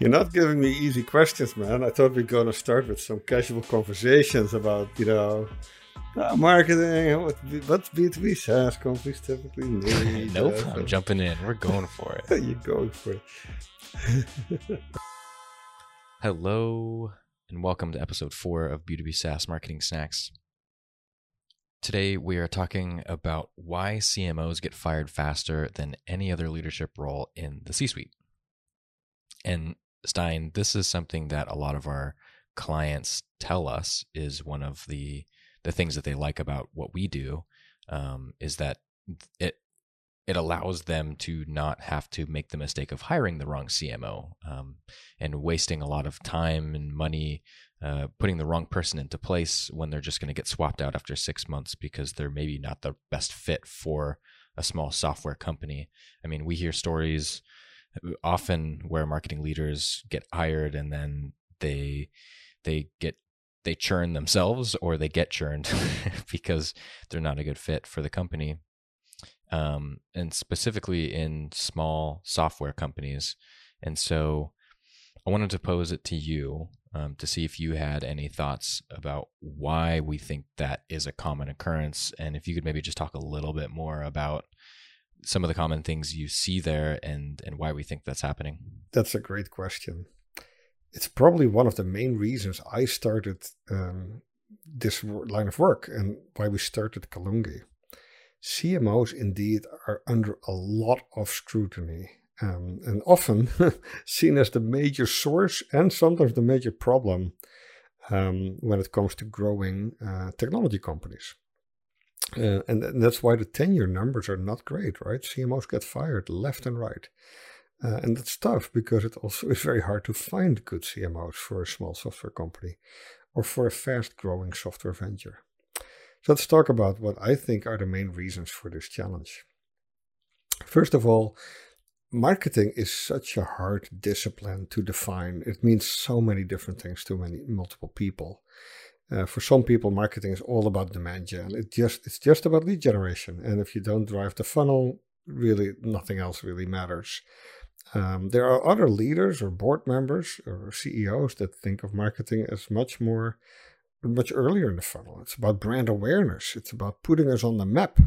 You're not giving me easy questions, man. I thought we are going to start with some casual conversations about, you know, uh, marketing, what, what's B2B SaaS companies typically need. nope, uh, I'm jumping in. We're going for it. You're going for it. Hello, and welcome to episode four of B2B SaaS Marketing Snacks. Today, we are talking about why CMOs get fired faster than any other leadership role in the C suite. And Stijn, this is something that a lot of our clients tell us is one of the the things that they like about what we do um, is that it it allows them to not have to make the mistake of hiring the wrong CMO um, and wasting a lot of time and money uh, putting the wrong person into place when they're just going to get swapped out after six months because they're maybe not the best fit for a small software company. I mean, we hear stories often where marketing leaders get hired and then they they get they churn themselves or they get churned because they're not a good fit for the company. Um, and specifically in small software companies. And so i wanted to pose it to you um, to see if you had any thoughts about why we think that is a common occurrence. And if you could maybe just talk a little bit more about some of the common things you see there and and why we think that's happening? That's a great question. It's probably one of the main reasons I started um, this line of work and why we started Kalungi. CMOs indeed are under a lot of scrutiny um, and often seen as the major source and sometimes the major problem um, when it comes to growing uh, technology companies. Uh, and, and, that's why the tenure numbers are not great, right? CMOs get fired left and right. Uh, and that's tough because it also is very hard to find good CMOs for a small software company or for a fast growing software venture. So let's talk about what I think are the main reasons for this challenge. First of all, marketing is such a hard discipline to define. It means so many different things to many multiple people. Uh, for some people, marketing is all about demand gen. It just it's just about lead generation, and if you don't drive the funnel, really nothing else really matters. Um, there are other leaders or board members or CEOs that think of marketing as much more, much earlier in the funnel. It's about brand awareness. It's about putting us on the map,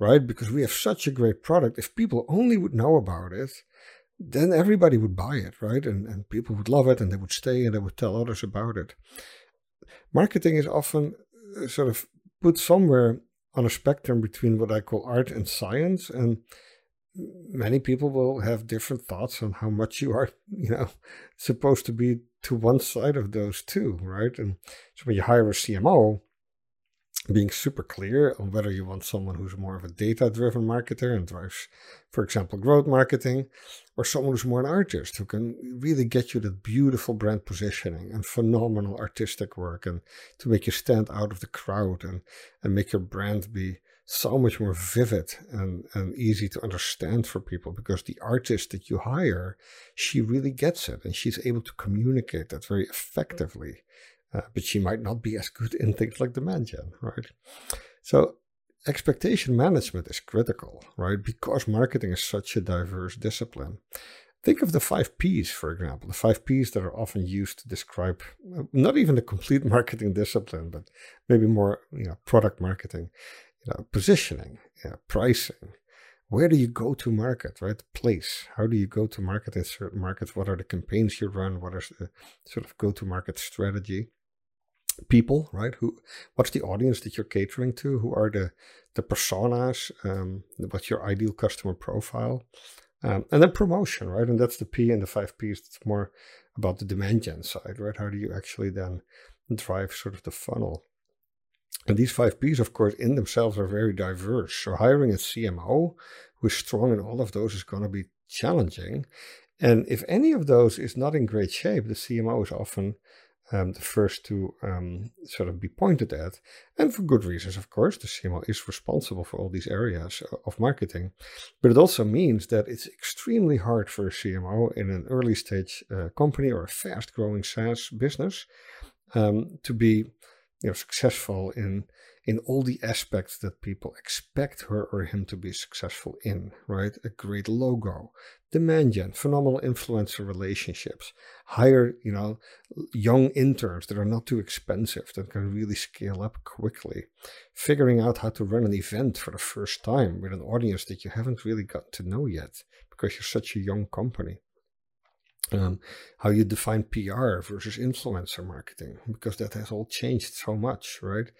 right? Because we have such a great product. If people only would know about it, then everybody would buy it, right? And and people would love it, and they would stay, and they would tell others about it marketing is often uh, sort of put somewhere on a spectrum between what I call art and science. And many people will have different thoughts on how much you are, you know, supposed to be to one side of those two, right? And so when you hire a CMO, being super clear on whether you want someone who's more of a data driven marketer and drives, for example, growth marketing, or someone who's more an artist who can really get you that beautiful brand positioning and phenomenal artistic work and to make you stand out of the crowd and, and make your brand be so much more vivid and, and easy to understand for people because the artist that you hire, she really gets it and she's able to communicate that very mm-hmm. effectively uh, but she might not be as good in things like demand gen, right? So expectation management is critical, right? Because marketing is such a diverse discipline. Think of the five P's, for example, the five P's that are often used to describe uh, not even the complete marketing discipline, but maybe more, you know, product marketing, you know, positioning, you know, pricing. Where do you go to market, right? The Place. How do you go to market in certain markets? What are the campaigns you run? What is the sort of go to market strategy? People, right? Who, what's the audience that you're catering to? Who are the the personas? Um, what's your ideal customer profile? Um, and then promotion, right? And that's the P and the five P's. It's more about the demand gen side, right? How do you actually then drive sort of the funnel? And these five P's, of course, in themselves are very diverse. So hiring a CMO who is strong in all of those is going to be challenging. And if any of those is not in great shape, the CMO is often um, the first to um, sort of be pointed at. And for good reasons, of course. The CMO is responsible for all these areas of marketing. But it also means that it's extremely hard for a CMO in an early stage uh, company or a fast growing SaaS business um, to be you know, successful in, in all the aspects that people expect her or him to be successful in, right? A great logo, demand gen, phenomenal influencer relationships, hire, you know, young interns that are not too expensive, that can really scale up quickly, figuring out how to run an event for the first time with an audience that you haven't really got to know yet because you're such a young company. Um, how you define PR versus influencer marketing, because that has all changed so much, right?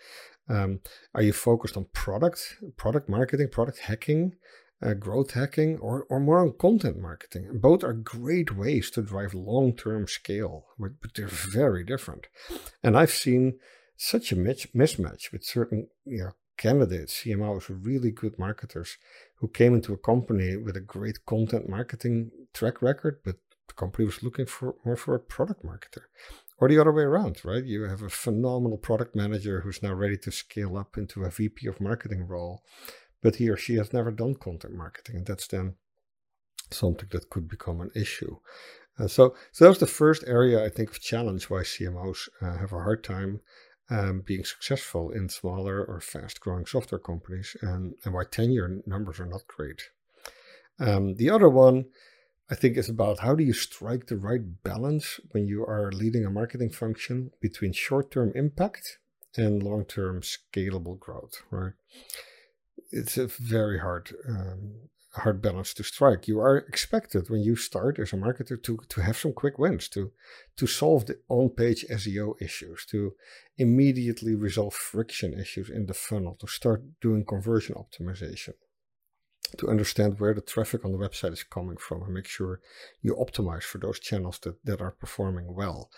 Um, are you focused on product, product marketing, product hacking, uh, growth hacking, or, or more on content marketing? Both are great ways to drive long term scale, but, but they're very different. And I've seen such a mismatch with certain you know, candidates, CMOs, really good marketers who came into a company with a great content marketing track record, but the company was looking for more for a product marketer or the other way around, right? You have a phenomenal product manager who's now ready to scale up into a VP of marketing role, but he or she has never done content marketing, and that's then something that could become an issue. Uh, so, so that's the first area I think of challenge why CMOs uh, have a hard time um, being successful in smaller or fast-growing software companies, and, and why tenure numbers are not great. Um, the other one I think it's about how do you strike the right balance when you are leading a marketing function between short term impact and long term scalable growth, right? It's a very hard, um, hard balance to strike. You are expected when you start as a marketer to, to have some quick wins, to, to solve the on page SEO issues, to immediately resolve friction issues in the funnel, to start doing conversion optimization to understand where the traffic on the website is coming from and make sure you optimize for those channels that, that are performing well.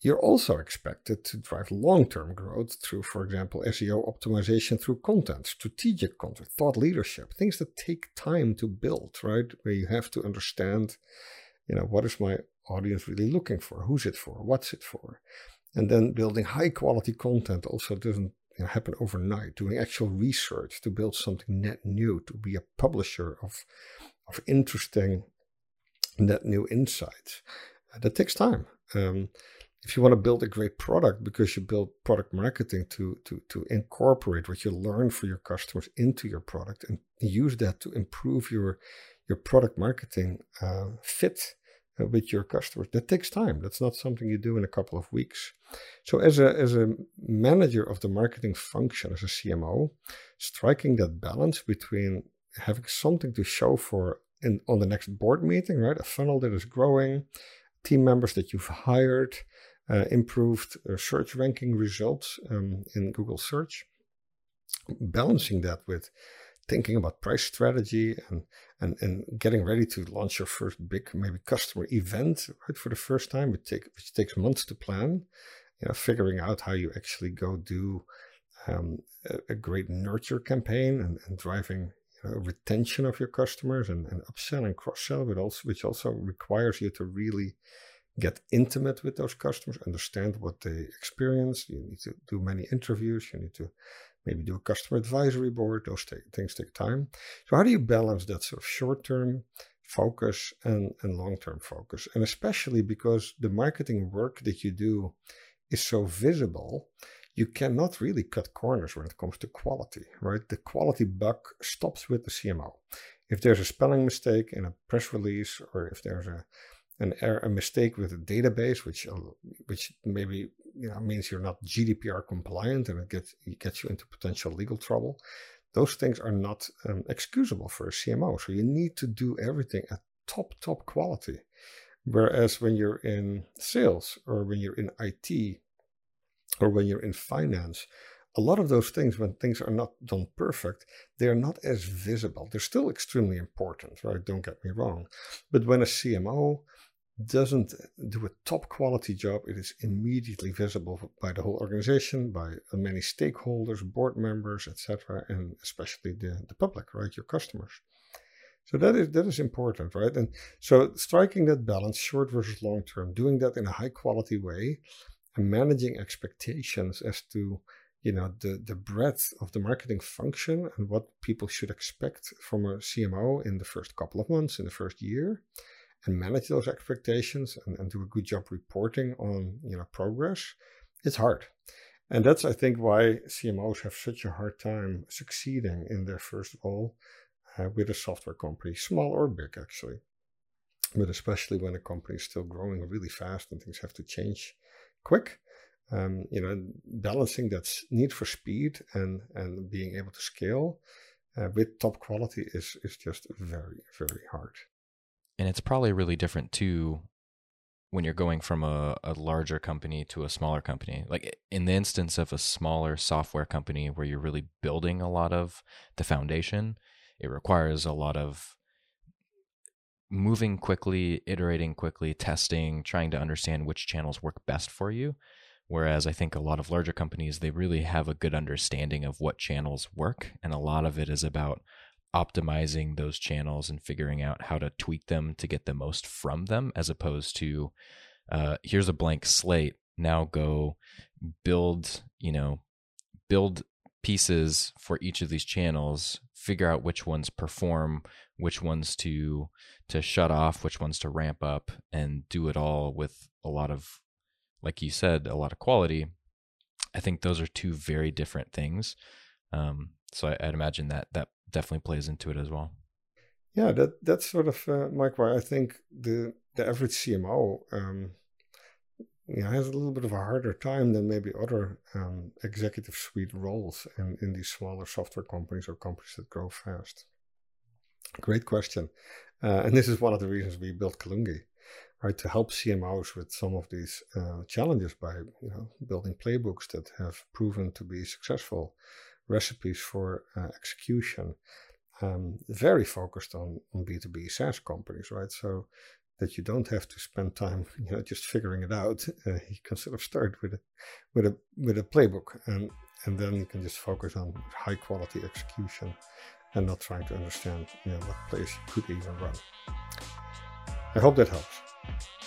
You're also expected to drive long-term growth through, for example, SEO optimization through content, strategic content, thought leadership, things that take time to build, right? Where you have to understand, you know, what is my audience really looking for? Who's it for? What's it for? And then building high quality content also doesn't you know, happen overnight, doing actual research to build something net new, to be a publisher of, of interesting net new insights. Uh, that takes time. Um, if you want to build a great product because you build product marketing to, to, to incorporate what you learn for your customers into your product and use that to improve your, your product marketing uh, fit uh, with your customers. That takes time. That's not something you do in a couple of weeks. So as a as a manager of the marketing function as a CMO, striking that balance between having something to show for in on the next board meeting, right? A funnel that is growing, team members that you've hired, uh, improved uh, search ranking results um, in Google search. Balancing that with thinking about price strategy and, and, and getting ready to launch your first big maybe customer event right for the first time which, take, which takes months to plan you know figuring out how you actually go do um, a, a, great nurture campaign and, and driving you know, retention of your customers and, and upsell and cross-sell but also which also requires you to really get intimate with those customers understand what they experience you need to do many interviews you need to maybe do a customer advisory board. Those things take time. So how do you balance that sort of short-term focus and, and long-term focus? And especially because the marketing work that you do is so visible, you cannot really cut corners when it comes to quality, right? The quality buck stops with the CMO. If there's a spelling mistake in a press release, or if there's a an error, a mistake with a database, which uh, which maybe you know, means you're not GDPR compliant and it gets, it gets you into potential legal trouble. Those things are not um, excusable for a CMO. So you need to do everything at top, top quality. Whereas when you're in sales or when you're in IT or when you're in finance, a lot of those things, when things are not done perfect, they are not as visible. They're still extremely important, right? Don't get me wrong. But when a CMO doesn't do a top quality job, it is immediately visible by the whole organization, by many stakeholders, board members, etc., and especially the, the public, right, your customers. So that is that is important, right? And so striking that balance, short versus long term, doing that in a high quality way, and managing expectations as to you know the the breadth of the marketing function and what people should expect from a CMO in the first couple of months, in the first year and manage those expectations and, and do a good job reporting on you know progress it's hard And that's, I think, why CMOs have such a hard time succeeding in their first role uh, with a software company, small or big, actually. But especially when a company is still growing really fast and things have to change quick, um, you know, balancing that need for speed and and being able to scale uh, with top quality is is just very very hard. And it's probably really different too when you're going from a, a larger company to a smaller company. Like in the instance of a smaller software company where you're really building a lot of the foundation, it requires a lot of moving quickly, iterating quickly, testing, trying to understand which channels work best for you. Whereas I think a lot of larger companies, they really have a good understanding of what channels work. And a lot of it is about optimizing those channels and figuring out how to tweak them to get the most from them, as opposed to uh, here's a blank slate. Now go build, you know, build pieces for each of these channels, figure out which ones perform, which ones to to shut off, which ones to ramp up, and do it all with a lot of like you said, a lot of quality. I think those are two very different things. Um, so I, would imagine that that definitely plays into it as well. Yeah, that that's sort of uh, Mike. Why I think the the average CMO, um, yeah, has a little bit of a harder time than maybe other um, executive suite roles in in these smaller software companies or companies that grow fast. Great question, uh, and this is one of the reasons we built Kalungi right, to help CMOs with some of these uh, challenges by you know building playbooks that have proven to be successful, recipes for uh, execution, um, very focused on on B two B SaaS companies, right? So that you don't have to spend time you know just figuring it out. Uh, you can sort of start with a with a with a playbook and and then you can just focus on high quality execution and not trying to understand you know what plays you could even run. I hope that helps.